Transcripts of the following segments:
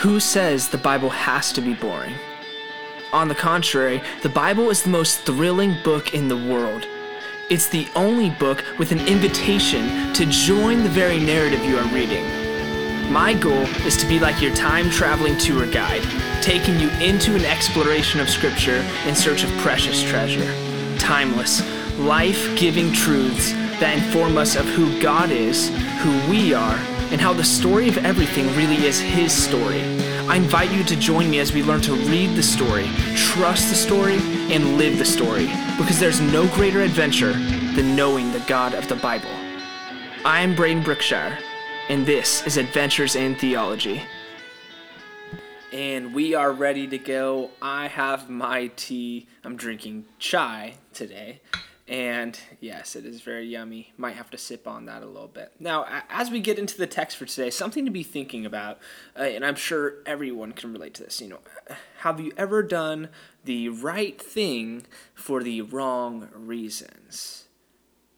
Who says the Bible has to be boring? On the contrary, the Bible is the most thrilling book in the world. It's the only book with an invitation to join the very narrative you are reading. My goal is to be like your time traveling tour guide, taking you into an exploration of Scripture in search of precious treasure. Timeless, life giving truths that inform us of who God is, who we are, and how the story of everything really is His story. I invite you to join me as we learn to read the story, trust the story, and live the story, because there's no greater adventure than knowing the God of the Bible. I'm Braden Brookshire, and this is Adventures in Theology. And we are ready to go. I have my tea. I'm drinking chai today. And yes, it is very yummy. Might have to sip on that a little bit. Now, as we get into the text for today, something to be thinking about, uh, and I'm sure everyone can relate to this. You know, have you ever done the right thing for the wrong reasons?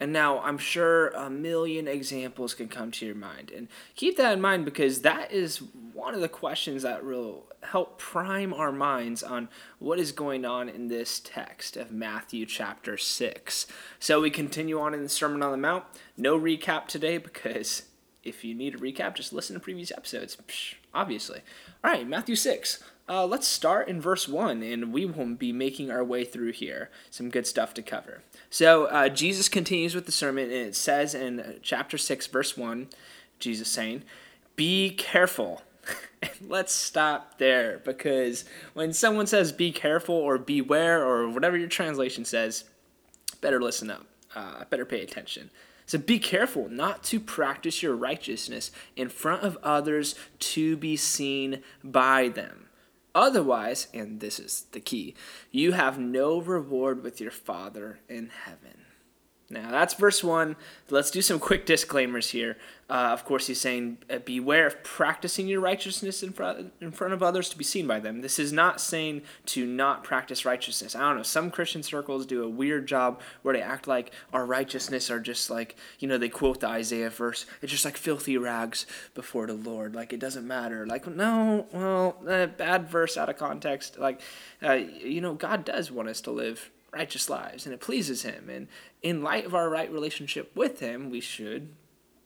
And now I'm sure a million examples can come to your mind. And keep that in mind because that is one of the questions that will help prime our minds on what is going on in this text of Matthew chapter 6. So we continue on in the Sermon on the Mount. No recap today because if you need a recap, just listen to previous episodes, obviously. All right, Matthew 6. Uh, let's start in verse 1, and we will be making our way through here. Some good stuff to cover. So, uh, Jesus continues with the sermon, and it says in chapter 6, verse 1, Jesus saying, Be careful. let's stop there because when someone says be careful or beware or whatever your translation says, better listen up. Uh, better pay attention. So be careful not to practice your righteousness in front of others to be seen by them. Otherwise, and this is the key, you have no reward with your Father in heaven. Now, that's verse 1. Let's do some quick disclaimers here. Uh, of course, he's saying, uh, Beware of practicing your righteousness in front, in front of others to be seen by them. This is not saying to not practice righteousness. I don't know. Some Christian circles do a weird job where they act like our righteousness are just like, you know, they quote the Isaiah verse. It's just like filthy rags before the Lord. Like, it doesn't matter. Like, no, well, uh, bad verse out of context. Like, uh, you know, God does want us to live righteous lives and it pleases him and in light of our right relationship with him we should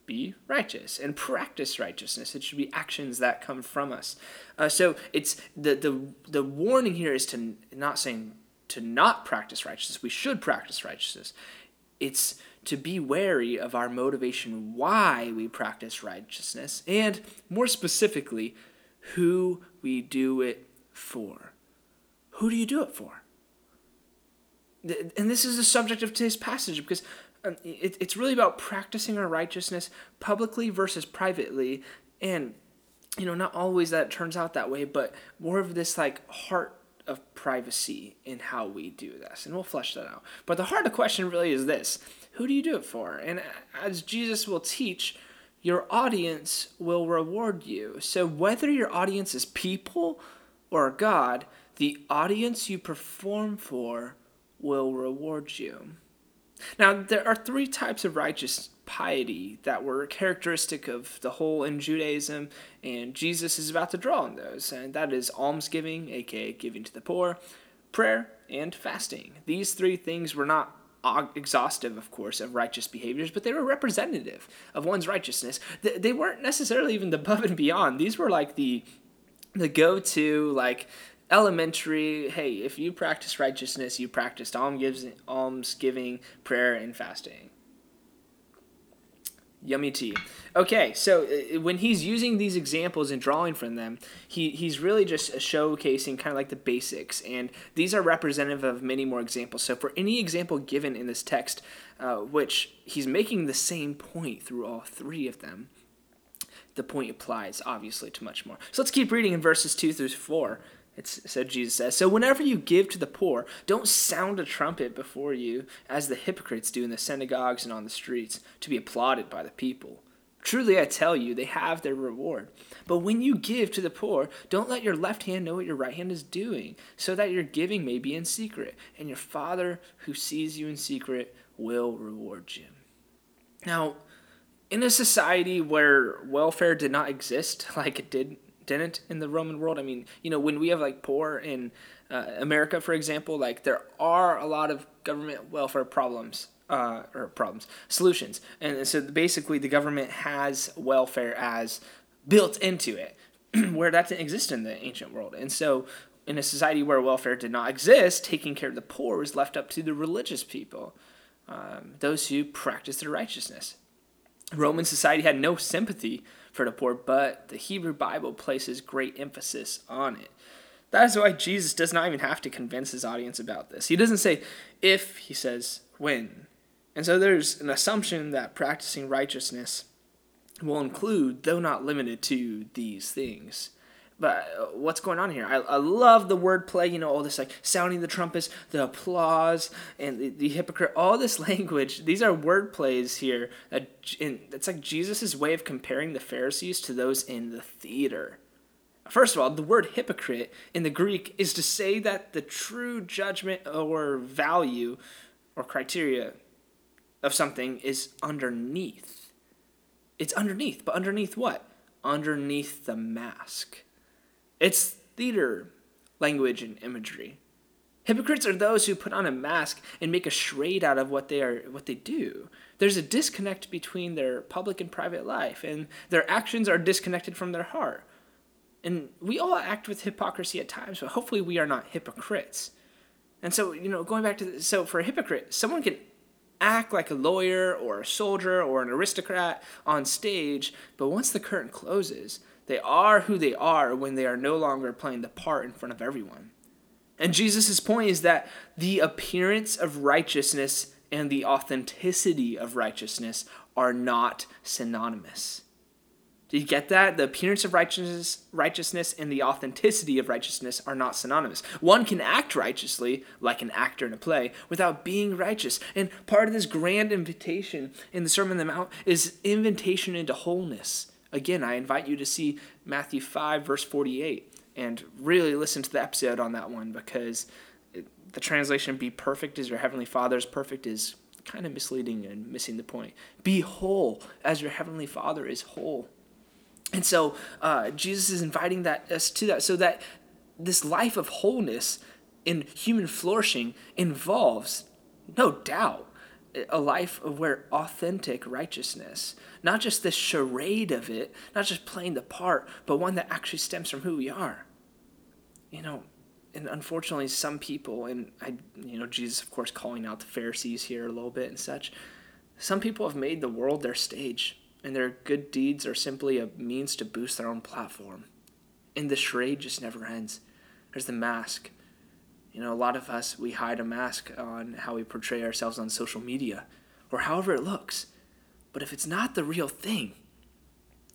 be righteous and practice righteousness. It should be actions that come from us. Uh, so it's the, the the warning here is to not saying to not practice righteousness. We should practice righteousness. It's to be wary of our motivation why we practice righteousness and more specifically who we do it for. Who do you do it for and this is the subject of today's passage because um, it's really about practicing our righteousness publicly versus privately. And you know not always that turns out that way but more of this like heart of privacy in how we do this. And we'll flesh that out. But the heart of the question really is this. Who do you do it for? And as jesus will teach your audience will reward you. So whether your audience is people or god the audience you perform for will reward you. Now, there are three types of righteous piety that were characteristic of the whole in Judaism, and Jesus is about to draw on those, and that is almsgiving, aka giving to the poor, prayer, and fasting. These three things were not exhaustive, of course, of righteous behaviors, but they were representative of one's righteousness. They weren't necessarily even above and beyond. These were like the the go-to like elementary hey if you practice righteousness you practiced alms giving prayer and fasting. Yummy tea. Okay so uh, when he's using these examples and drawing from them he, he's really just showcasing kind of like the basics and these are representative of many more examples. So for any example given in this text uh, which he's making the same point through all three of them the point applies obviously to much more. So let's keep reading in verses 2 through 4 it's, so Jesus says, So whenever you give to the poor, don't sound a trumpet before you, as the hypocrites do in the synagogues and on the streets, to be applauded by the people. Truly, I tell you, they have their reward. But when you give to the poor, don't let your left hand know what your right hand is doing, so that your giving may be in secret, and your Father who sees you in secret will reward you. Now, in a society where welfare did not exist like it did didn't in the Roman world. I mean, you know, when we have like poor in uh, America, for example, like there are a lot of government welfare problems uh, or problems, solutions. And so basically, the government has welfare as built into it, where that didn't exist in the ancient world. And so, in a society where welfare did not exist, taking care of the poor was left up to the religious people, um, those who practiced their righteousness. Roman society had no sympathy for the poor, but the Hebrew Bible places great emphasis on it. That is why Jesus does not even have to convince his audience about this. He doesn't say if, he says when. And so there's an assumption that practicing righteousness will include, though not limited to, these things. But uh, what's going on here? I, I love the wordplay, you know, all this like sounding the trumpets, the applause, and the, the hypocrite, all this language. These are word plays here. That, and it's like Jesus' way of comparing the Pharisees to those in the theater. First of all, the word hypocrite in the Greek is to say that the true judgment or value or criteria of something is underneath. It's underneath, but underneath what? Underneath the mask. It's theater language and imagery. Hypocrites are those who put on a mask and make a charade out of what they are what they do. There's a disconnect between their public and private life, and their actions are disconnected from their heart. And we all act with hypocrisy at times, but hopefully we are not hypocrites. And so, you know, going back to the, so for a hypocrite, someone can act like a lawyer or a soldier or an aristocrat on stage, but once the curtain closes, they are who they are when they are no longer playing the part in front of everyone. And Jesus' point is that the appearance of righteousness and the authenticity of righteousness are not synonymous. Do you get that? The appearance of righteousness, righteousness and the authenticity of righteousness are not synonymous. One can act righteously, like an actor in a play, without being righteous. And part of this grand invitation in the Sermon on the Mount is invitation into wholeness. Again, I invite you to see Matthew 5, verse 48, and really listen to the episode on that one because the translation, be perfect as your heavenly Father is perfect, is kind of misleading and missing the point. Be whole as your heavenly Father is whole. And so uh, Jesus is inviting that us to that, so that this life of wholeness in human flourishing involves, no doubt, a life of where authentic righteousness, not just the charade of it, not just playing the part, but one that actually stems from who we are. You know, and unfortunately, some people, and I, you know, Jesus, of course, calling out the Pharisees here a little bit and such, some people have made the world their stage and their good deeds are simply a means to boost their own platform. And the charade just never ends. There's the mask. You know, a lot of us, we hide a mask on how we portray ourselves on social media or however it looks. But if it's not the real thing,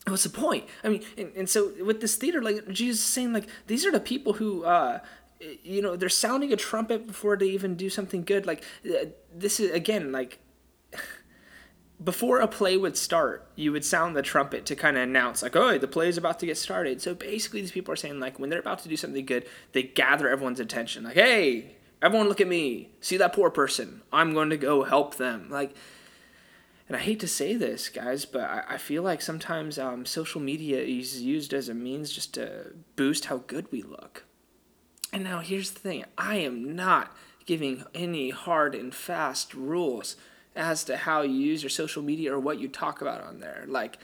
what's the point? I mean, and, and so with this theater, like Jesus is saying, like, these are the people who, uh, you know, they're sounding a trumpet before they even do something good. Like, uh, this is, again, like, before a play would start, you would sound the trumpet to kind of announce, like, oh, the play is about to get started. So basically, these people are saying, like, when they're about to do something good, they gather everyone's attention. Like, hey, everyone look at me. See that poor person. I'm going to go help them. Like, and I hate to say this, guys, but I, I feel like sometimes um, social media is used as a means just to boost how good we look. And now here's the thing I am not giving any hard and fast rules as to how you use your social media or what you talk about on there. Like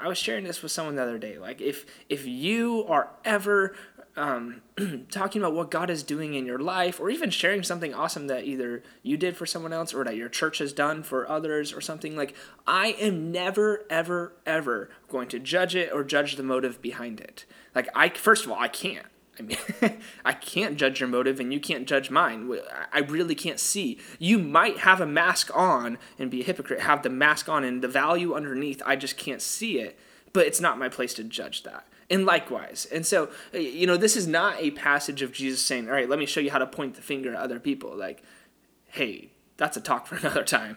I was sharing this with someone the other day. Like if if you are ever um, talking about what God is doing in your life, or even sharing something awesome that either you did for someone else or that your church has done for others, or something like, I am never, ever, ever going to judge it or judge the motive behind it. Like I, first of all, I can't. I mean, I can't judge your motive and you can't judge mine. I really can't see. You might have a mask on and be a hypocrite, have the mask on and the value underneath, I just can't see it. But it's not my place to judge that. And likewise. And so, you know, this is not a passage of Jesus saying, all right, let me show you how to point the finger at other people. Like, hey, that's a talk for another time.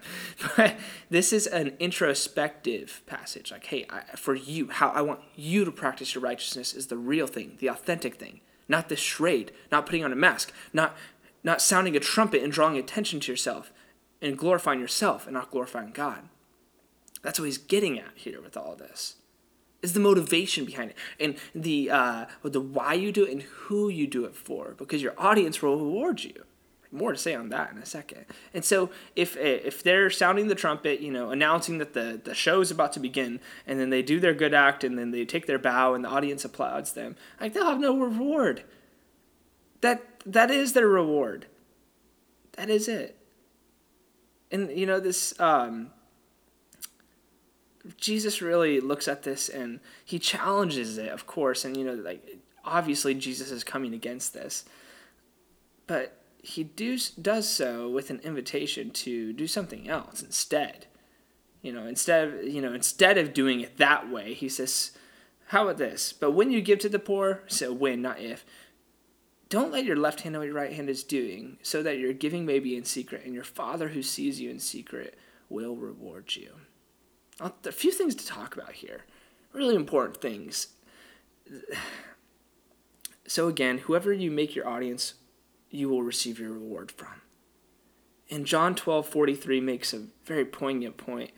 But this is an introspective passage. Like, hey, I, for you, how I want you to practice your righteousness is the real thing, the authentic thing not this charade, not putting on a mask, not, not sounding a trumpet and drawing attention to yourself and glorifying yourself and not glorifying God. That's what he's getting at here with all this. Is the motivation behind it and the uh, the why you do it and who you do it for because your audience will reward you. More to say on that in a second. And so if if they're sounding the trumpet you know announcing that the the show is about to begin and then they do their good act and then they take their bow and the audience applauds them like they'll have no reward. That that is their reward. That is it. And you know this um Jesus really looks at this and he challenges it, of course, and you know, like obviously Jesus is coming against this, but he do, does so with an invitation to do something else instead. You know, instead of you know, instead of doing it that way, he says, "How about this? But when you give to the poor, so when, not if." Don't let your left hand know what your right hand is doing, so that your giving may be in secret, and your Father who sees you in secret will reward you a few things to talk about here. Really important things. So, again, whoever you make your audience, you will receive your reward from. And John 12 43 makes a very poignant point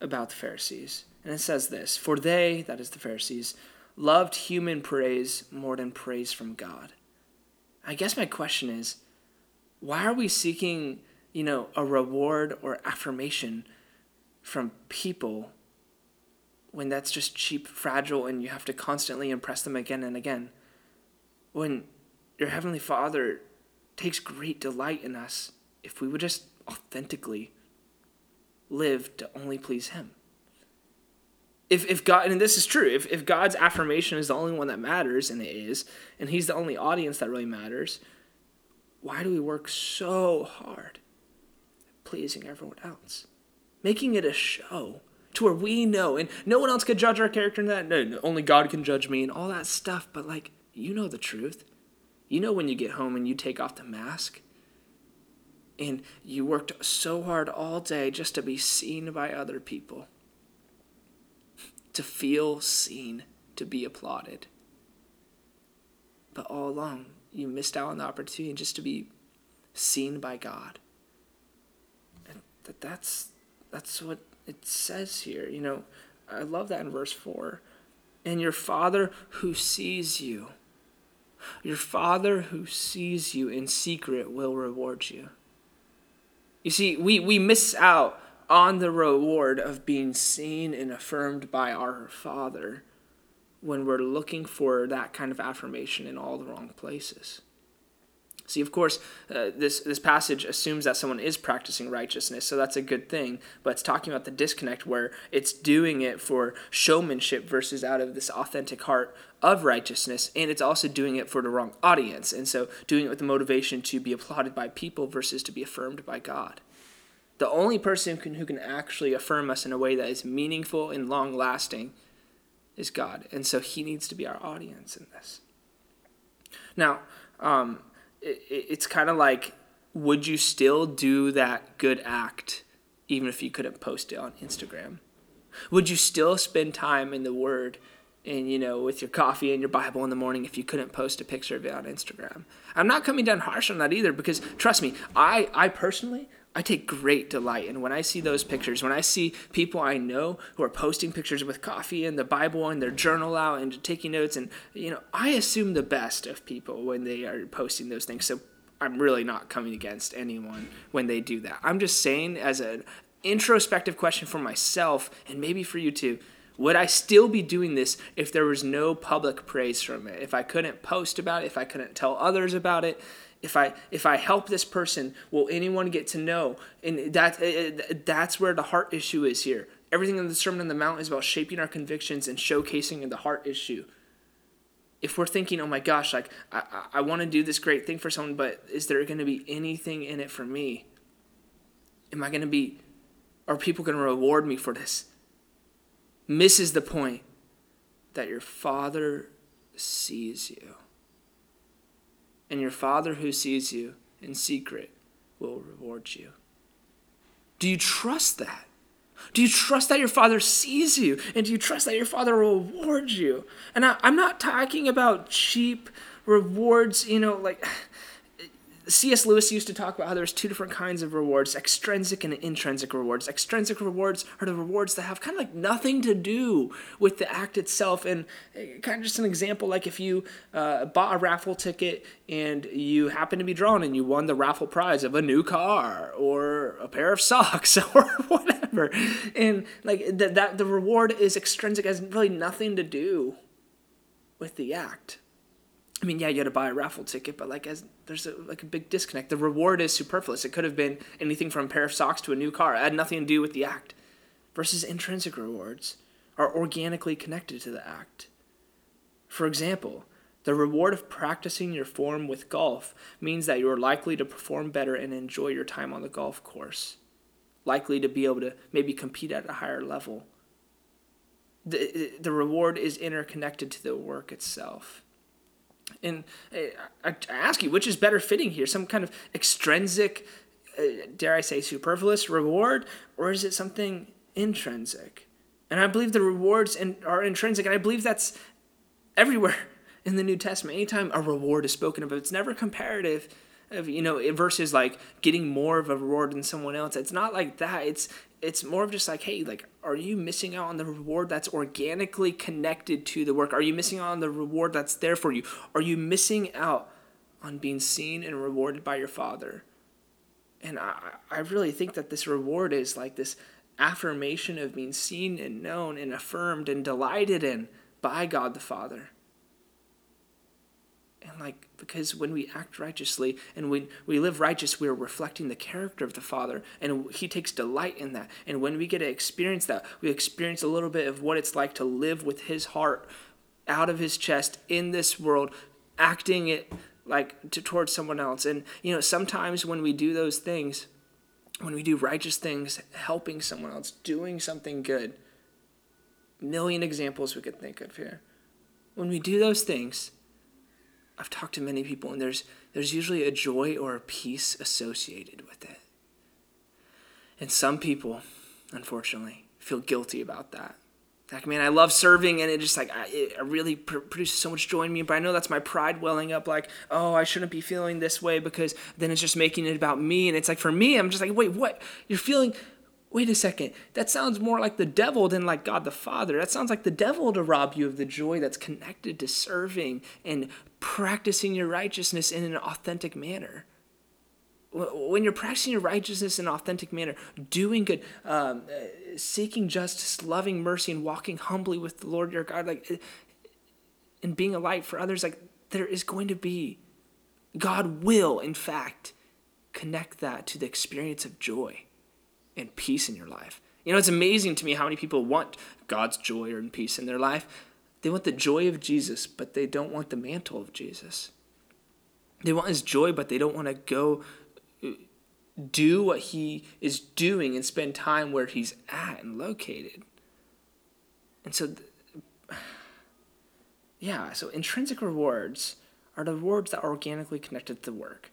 about the Pharisees. And it says this For they, that is the Pharisees, loved human praise more than praise from God. I guess my question is why are we seeking, you know, a reward or affirmation from people when that's just cheap, fragile, and you have to constantly impress them again and again. When your Heavenly Father takes great delight in us if we would just authentically live to only please Him. If, if God, and this is true, if, if God's affirmation is the only one that matters, and it is, and He's the only audience that really matters, why do we work so hard pleasing everyone else? Making it a show to where we know and no one else could judge our character in that. No, only God can judge me and all that stuff. But like, you know the truth. You know when you get home and you take off the mask and you worked so hard all day just to be seen by other people, to feel seen, to be applauded. But all along, you missed out on the opportunity just to be seen by God. And that that's that's what it says here. You know, I love that in verse 4. And your Father who sees you, your Father who sees you in secret will reward you. You see, we, we miss out on the reward of being seen and affirmed by our Father when we're looking for that kind of affirmation in all the wrong places. See, of course, uh, this this passage assumes that someone is practicing righteousness, so that's a good thing. But it's talking about the disconnect where it's doing it for showmanship versus out of this authentic heart of righteousness, and it's also doing it for the wrong audience, and so doing it with the motivation to be applauded by people versus to be affirmed by God. The only person who can, who can actually affirm us in a way that is meaningful and long lasting is God, and so He needs to be our audience in this. Now. Um, it's kind of like would you still do that good act even if you couldn't post it on Instagram? Would you still spend time in the Word and, you know, with your coffee and your Bible in the morning if you couldn't post a picture of it on Instagram? I'm not coming down harsh on that either because, trust me, I, I personally, I take great delight in when I see those pictures, when I see people I know who are posting pictures with coffee and the Bible and their journal out and taking notes. And, you know, I assume the best of people when they are posting those things. So I'm really not coming against anyone when they do that. I'm just saying, as an introspective question for myself and maybe for you too, would I still be doing this if there was no public praise from it? If I couldn't post about it, if I couldn't tell others about it, if I if I help this person, will anyone get to know? And that eh, eh, that's where the heart issue is here. Everything in the Sermon on the Mount is about shaping our convictions and showcasing the heart issue. If we're thinking, oh my gosh, like I, I want to do this great thing for someone, but is there going to be anything in it for me? Am I going to be, are people going to reward me for this? Misses the point that your Father sees you and your Father who sees you in secret will reward you. Do you trust that? Do you trust that your Father sees you? And do you trust that your Father will reward you? And I, am not talking about cheap rewards, you know, like C.S. Lewis used to talk about how there's two different kinds of rewards extrinsic and intrinsic rewards. Extrinsic rewards are the rewards that have kind of like nothing to do with the act itself. And eh, kind of just an example like if you uh, bought a raffle ticket and you happen to be drawn and you won the raffle prize of a new car or a pair of socks or whatever. And like that, that the reward is extrinsic, has really nothing to do with the act. I mean, yeah, you had to buy a raffle ticket, but like as there's a, like a big disconnect. The reward is superfluous. It could have been anything from a pair of socks to a new car. It had nothing to do with the act. Versus intrinsic rewards are organically connected to the act. For example, the reward of practicing your form with golf means that you are likely to perform better and enjoy your time on the golf course, likely to be able to maybe compete at a higher level. The, the reward is interconnected to the work itself. And I, ask you, which is better fitting here? Some kind of extrinsic, uh, dare I say, superfluous reward, or is it something intrinsic? And I believe the rewards in, are intrinsic, and I believe that's everywhere in the New Testament. Anytime a reward is spoken of, it's never comparative. You know, versus like getting more of a reward than someone else. It's not like that. It's it's more of just like, hey, like, are you missing out on the reward that's organically connected to the work? Are you missing out on the reward that's there for you? Are you missing out on being seen and rewarded by your Father? And I, I really think that this reward is like this affirmation of being seen and known and affirmed and delighted in by God the Father and like because when we act righteously and when we live righteous we are reflecting the character of the father. And he takes delight in that. And when we get to experience that we experience a little bit of what it's like to live with his heart out of his chest in this world acting it like to, towards someone else. And you know sometimes when we do those things when we do righteous things helping someone else doing something good million examples we could think of here. When we do those things I've talked to many people, and there's there's usually a joy or a peace associated with it. And some people, unfortunately, feel guilty about that. Like, man, I love serving, and it just like I, it really pr- produces so much joy in me. But I know that's my pride welling up. Like, oh, I shouldn't be feeling this way because then it's just making it about me. And it's like for me, I'm just like, wait, what? You're feeling wait a second, that sounds more like the devil than like God the Father. That sounds like the devil to rob you of the joy that's connected to serving and practicing your righteousness in an authentic manner. When you're practicing your righteousness in an authentic manner, doing good, um, uh, seeking justice, loving mercy, and walking humbly with the Lord your God, like, uh, and being a light for others, like, there is going to be, God will, in fact, connect that to the experience of joy and peace in your life. You know, it's amazing to me how many people want God's joy or peace in their life. They want the joy of Jesus, but they don't want the mantle of Jesus. They want his joy, but they don't want to go uh, do what he is doing and spend time where he's at and located. And so, yeah, so intrinsic rewards are the rewards that are organically connected to the work.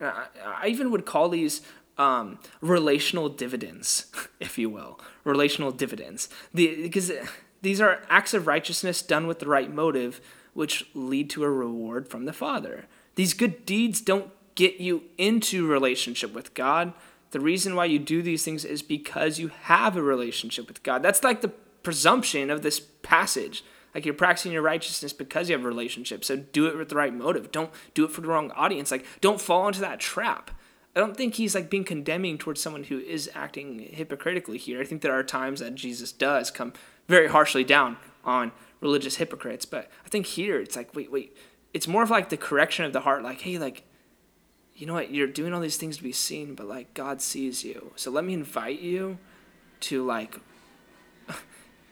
I, I even would call these um, relational dividends, if you will, relational dividends. The, because these are acts of righteousness done with the right motive, which lead to a reward from the Father. These good deeds don't get you into relationship with God. The reason why you do these things is because you have a relationship with God. That's like the presumption of this passage. Like you're practicing your righteousness because you have a relationship. So do it with the right motive. Don't do it for the wrong audience. Like don't fall into that trap. I don't think he's like being condemning towards someone who is acting hypocritically here. I think there are times that Jesus does come very harshly down on religious hypocrites, but I think here it's like, wait, wait, it's more of like the correction of the heart, like, hey, like, you know what, you're doing all these things to be seen, but like God sees you. So let me invite you to like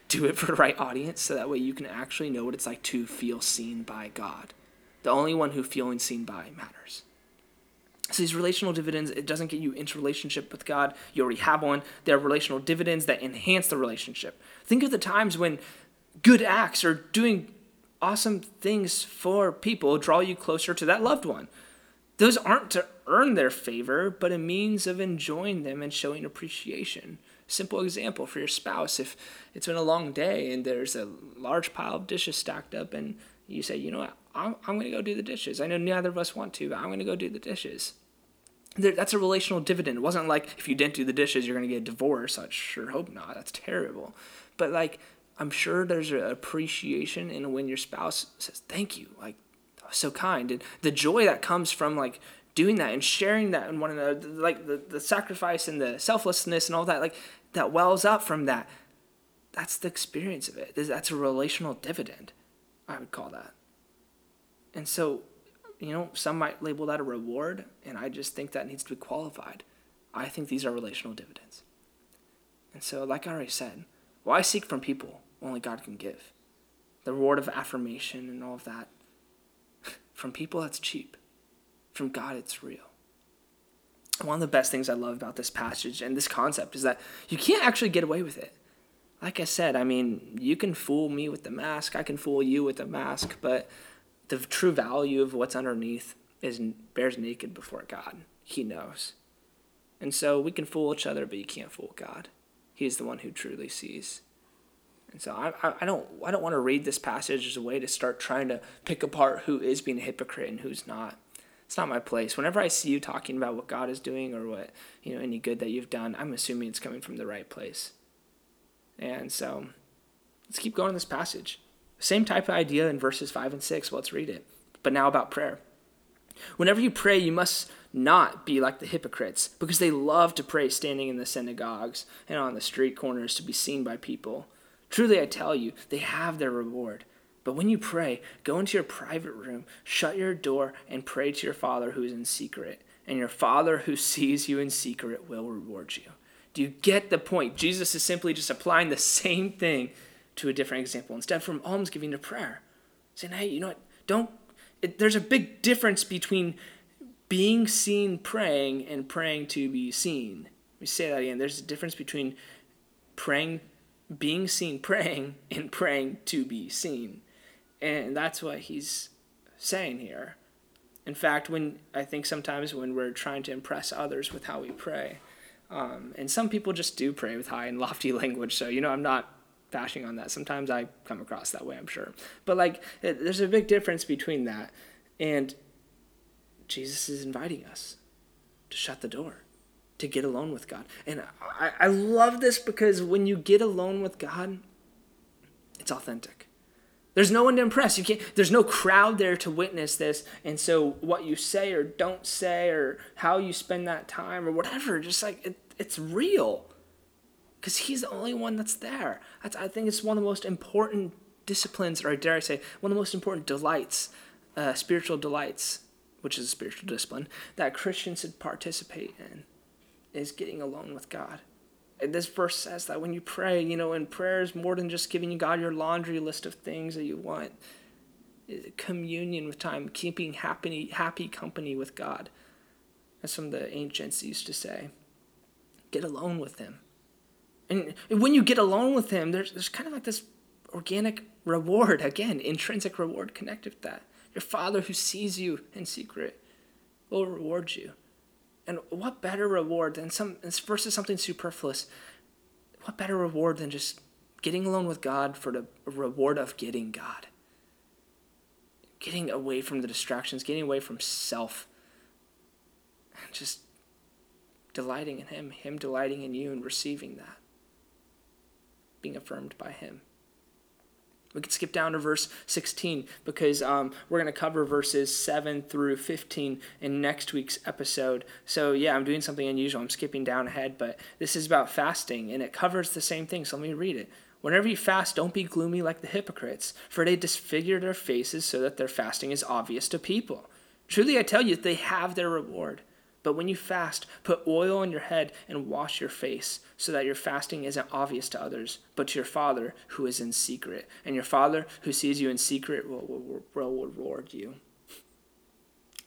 do it for the right audience so that way you can actually know what it's like to feel seen by God. The only one who feeling seen by matters. So these relational dividends, it doesn't get you into relationship with God. You already have one. They're relational dividends that enhance the relationship. Think of the times when good acts or doing awesome things for people draw you closer to that loved one. Those aren't to earn their favor, but a means of enjoying them and showing appreciation. Simple example for your spouse if it's been a long day and there's a large pile of dishes stacked up and You say, you know what, I'm, I'm going to go do the dishes. I know neither of us want to, but I'm going to go do the dishes. That's a relational dividend. It wasn't like if you didn't do the dishes, you're going to get a divorce. I sure hope not. That's terrible. But like, I'm sure there's an appreciation in when your spouse says, thank you. Like, so kind. And the joy that comes from like doing that and sharing that in one another, like the, the sacrifice and the selflessness and all that, like that wells up from that. That's the experience of it. That's a relational dividend, I would call that. And so, you know, some might label that a reward, and I just think that needs to be qualified. I think these are relational dividends. And so, like I already said, why seek from people, only God can give. The reward of affirmation and all of that. From people, that's cheap. From God, it's real. One of the best things I love about this passage and this concept is that you can't actually get away with it. Like I said, I mean, you can fool me with the mask, I can fool you with the mask, but the true value of what's underneath is bears naked before God. He knows. And so we can fool each other, but you can't fool God. He is the one who truly sees. And so I, I don't I don't want to read this passage as a way to start trying to pick apart who is being a hypocrite and who's not. It's not my place. Whenever I see you talking about what God is doing or what you know any good that you've done, I'm assuming it's coming from the right place. And so let's keep going in this passage. Same type of idea in verses five and six. let's read it. But now about prayer. Whenever you pray, you must not be like the hypocrites, because they love to pray standing in the synagogues and on the street corners to be seen by people. Truly, I tell you, they have their reward. But when you pray, go into your private room, shut your door, and pray to your Father who is in secret. And your Father who sees you in secret will reward you. Do you get the point? Jesus is simply just applying the same thing to a different example. Instead, from almsgiving to prayer, saying, hey, you know what? Don't. It, there's a big difference between being seen praying and praying to be seen. Let me say that again. There's a difference between praying being seen praying and praying to be seen. And that's what he's saying here. In fact, when I think sometimes when we're trying to impress others with how we pray, um, and some people just do pray with high and lofty language, so you know I'm not bashing on that. Sometimes I come across that way, I'm sure. But like, eh, there's a big difference between that and Jesus is inviting us to shut the door to get alone with God. And I, I love this because when you get alone with God, it's authentic. There's no one to impress. You can't. There's no crowd there to witness this, and so what you say or don't say, or how you spend that time, or whatever, just like it, it's real, because He's the only one that's there. That's, I think it's one of the most important disciplines, or dare I say, one of the most important delights, uh, spiritual delights, which is a spiritual discipline that Christians should participate in is getting alone with God. And this verse says that when you pray, you know, and prayer is more than just giving God your laundry list of things that you want. Communion with time, keeping happy, happy company with God. As some of the ancients used to say. Get alone with Him. And when you get alone with Him, there's, there's kind of like this organic reward, again, intrinsic reward connected with that. Your Father who sees you in secret will reward you. And what better reward than some versus something superfluous? What better reward than just getting alone with God for the reward of getting God? Getting away from the distractions, getting away from self, and just delighting in Him, Him delighting in you and receiving that, being affirmed by Him. We could skip down to verse 16 because um, we're going to cover verses 7 through 15 in next week's episode. So, yeah, I'm doing something unusual. I'm skipping down ahead, but this is about fasting and it covers the same thing. So, let me read it. Whenever you fast, don't be gloomy like the hypocrites, for they disfigure their faces so that their fasting is obvious to people. Truly, I tell you, they have their reward. But when you fast, put oil on your head and wash your face, so that your fasting isn't obvious to others, but to your Father who is in secret. And your Father who sees you in secret will, will, will reward you.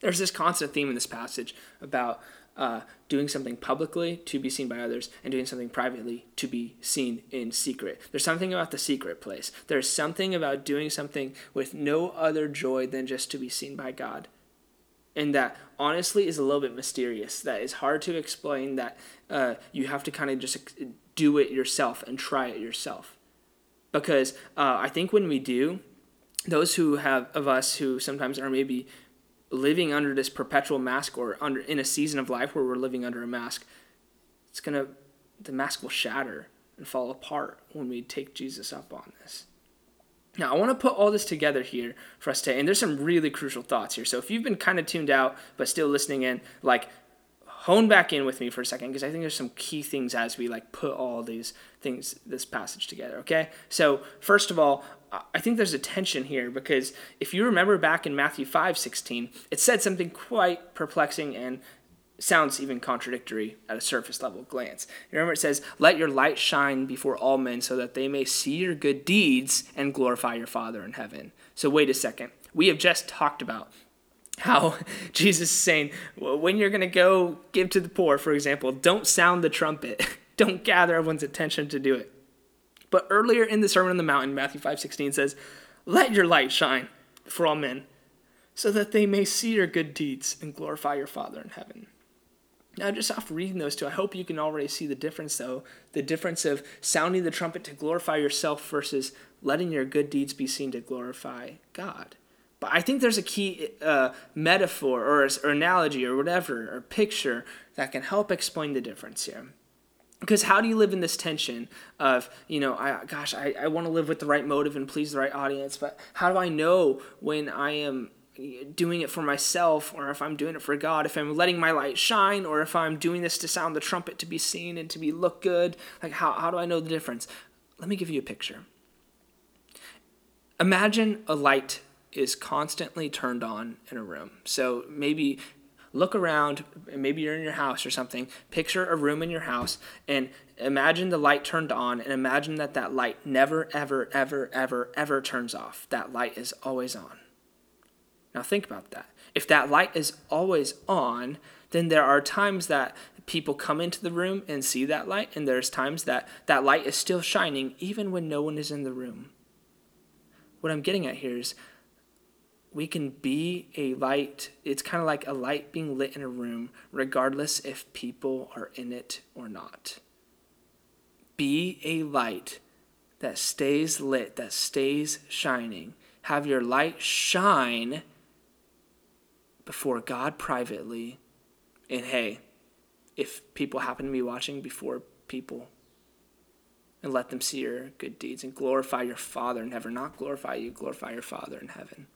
There's this constant theme in this passage about uh, doing something publicly to be seen by others and doing something privately to be seen in secret. There's something about the secret place. There's something about doing something with no other joy than just to be seen by God and that honestly is a little bit mysterious. That is hard to explain. That uh, you have to kind of just do it yourself and try it yourself. Because uh, I think when we do, those who have of us who sometimes are maybe living under this perpetual mask or under in a season of life where we're living under a mask, it's gonna the mask will shatter and fall apart when we take Jesus up on this. Now, I want to put all this together here for us today, and there's some really crucial thoughts here. So, if you've been kind of tuned out but still listening in, like hone back in with me for a second because I think there's some key things as we like put all these things, this passage together. Okay, so first of all, I think there's a tension here because if you remember back in Matthew 5 16, it said something quite perplexing and sounds even contradictory at a surface level glance. Remember, it says, Let your light shine before all men so that they may see your good deeds and glorify your Father in heaven. So, wait a second. We have just talked about how Jesus is saying, well, when you're going to go give to the poor, for example, don't sound the trumpet, don't gather everyone's attention to do it. But earlier in the Sermon on the Mount, Matthew 5 16 says, Let your light shine for all men, so that they may see your good deeds and glorify your Father in heaven. Now, just off reading those two, I hope you can already see the difference, though the difference of sounding the trumpet to glorify yourself versus letting your good deeds be seen to glorify God. But I think there's a key uh, metaphor or, or analogy or whatever, or picture that can help explain the difference here because how do you live in this tension of you know I, gosh i, I want to live with the right motive and please the right audience but how do i know when i am doing it for myself or if I'm doing it for God, if I'm letting my light shine or if I'm doing this to sound the trumpet to be seen and to be look good. Like how, how do I know the difference? Let me give you a picture. Imagine a light is constantly turned on in a room. So maybe look around, maybe you're in your house or something. Picture a room in your house and imagine the light turned on and imagine that that light never ever ever ever ever turns off. That light is always on. Now think about that. If that light is always on, then there are times that people come into the room and see that light, and there's times that that light is still shining even when no one is in the room. What I'm getting at here is we can be a light. It's kind of like a light being lit in a room, regardless if people are in it or not. Be a light that stays lit, that stays shining. Have your light shine before God privately. And hey, if people happen to be watching before people, and let them see your good deeds and glorify your Father in heaven. Not glorify you, glorify your Father in heaven.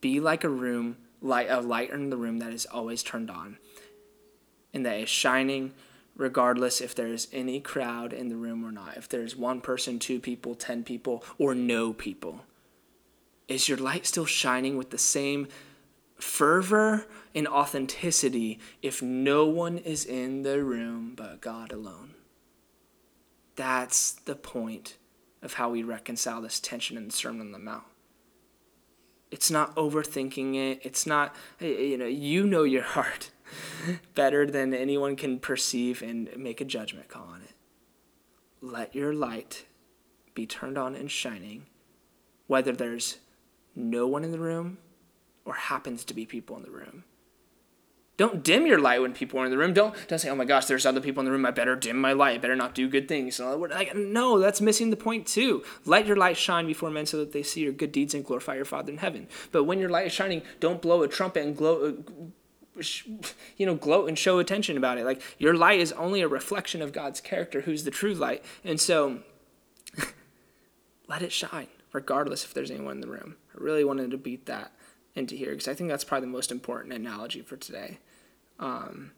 Be like a room, light a light in the room that is always turned on, and that is shining regardless if there's any crowd in the room or not. If there's one person, two people, ten people, or no people. Is your light still shining with the same fervor and authenticity if no one is in the room but God alone? That's the point of how we reconcile this tension in the Sermon on the Mount. It's not overthinking it. It's not, you know, you know your heart better than anyone can perceive and make a judgment call on it. Let your light be turned on and shining, whether there's no one in the room or happens to be people in the room. Don't dim your light when people are in the room. Don't don't say, "Oh my gosh, there's other people in the room. I better dim my light. I better not do good things." Like, no, that's missing the point too. Let your light shine before men, so that they see your good deeds and glorify your Father in heaven. But when your light is shining, don't blow a trumpet and glow. Uh, you know, gloat and show attention about it. Like your light is only a reflection of God's character, who's the true light, and so let it shine regardless if there's anyone in the room. I really wanted to beat that into here because I think that's probably the most important analogy for today. Um,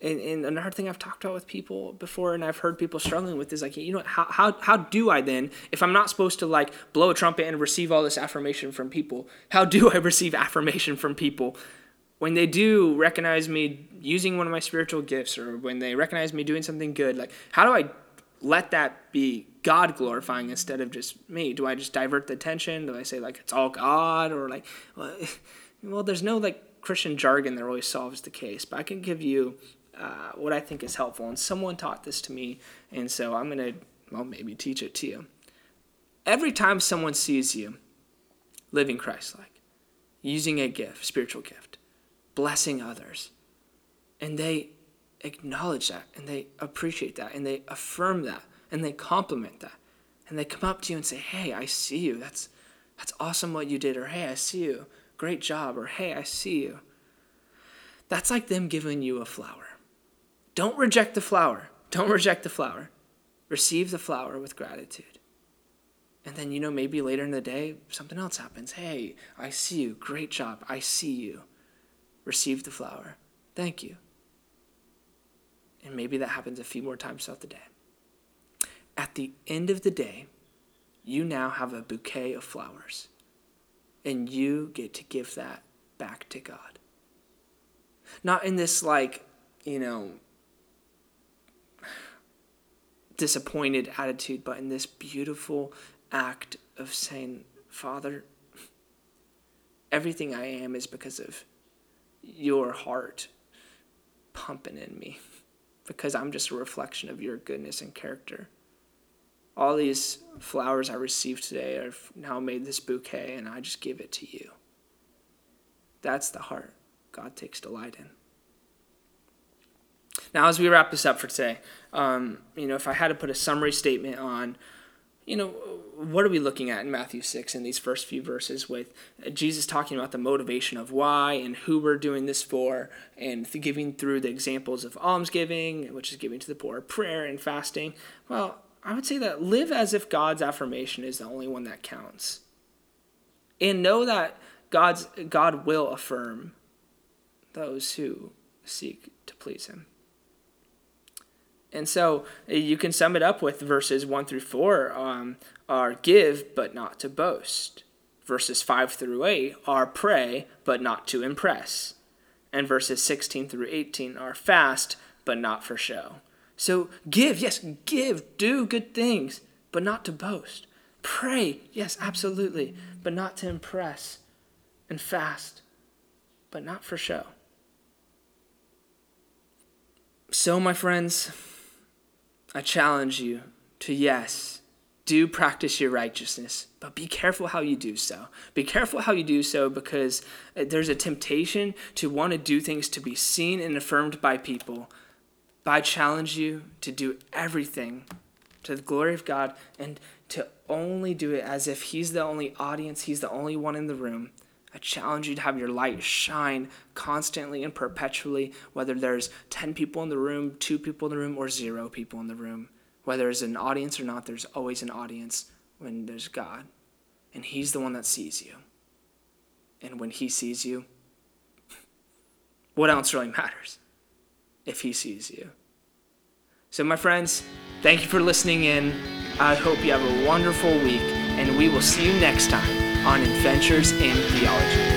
and, and, another thing I've talked about with people before, and I've heard people struggling with is like, you know, how, how, how do I then, if I'm not supposed to like blow a trumpet and receive all this affirmation from people, how do I receive affirmation from people when they do recognize me using one of my spiritual gifts or when they recognize me doing something good? Like, how do I let that be God glorifying instead of just me? Do I just divert the attention? Do I say like it's all God or like well, there's no like Christian jargon that really solves the case, but I can give you uh, what I think is helpful. And someone taught this to me, and so I'm gonna well maybe teach it to you. Every time someone sees you living Christ-like, using a gift, spiritual gift, blessing others, and they acknowledge that and they appreciate that and they affirm that and they compliment that and they come up to you and say hey i see you that's That's awesome what you did, or hey, I see you. Great job, or hey, I see you. That's like them giving you a flower. Don't reject the flower. Don't reject the flower. Receive the flower with gratitude. And then, you know, maybe later in the day, something else happens. Hey, I see you. Great job. I see you. Receive the flower. Thank you. And maybe that happens a few more times throughout the day. At the end of the day, you now have a bouquet of flowers. And you get to give that back to God. Not in this, like, you know, disappointed attitude, but in this beautiful act of saying, Father, everything I am is because of your heart pumping in me, because I'm just a reflection of your goodness and character. All these flowers I received today are now made this bouquet, and I just give it to you. That's the heart God takes delight in. Now, as we wrap this up for today, um, you know, if I had to put a summary statement on, you know, what are we looking at in Matthew 6 in these first few verses with Jesus talking about the motivation of why and who we're doing this for, and giving through the examples of almsgiving, which is giving to the poor, prayer, and fasting? Well, I would say that live as if God's affirmation is the only one that counts. And know that God's, God will affirm those who seek to please Him. And so you can sum it up with verses 1 through 4 um, are give, but not to boast. Verses 5 through 8 are pray, but not to impress. And verses 16 through 18 are fast, but not for show. So give, yes, give, do good things, but not to boast. Pray, yes, absolutely, but not to impress. And fast, but not for show. So, my friends, I challenge you to yes, do practice your righteousness, but be careful how you do so. Be careful how you do so because uh, there's a temptation to want to do things to be seen and affirmed by people. But I challenge you to do everything to the glory of God and to only do it as if He's the only audience, He's the only one in the room, I challenge you to have your light shine constantly and perpetually, whether there's 10 people in the room, two people in the room, or zero people in the room. Whether there's an audience or not, there's always an audience when there's God. And He's the one that sees you. And when He sees you, what else really matters if He sees you? So, my friends, thank you for listening in. I hope you have a wonderful week, and we will see you next time on Adventures in Theology.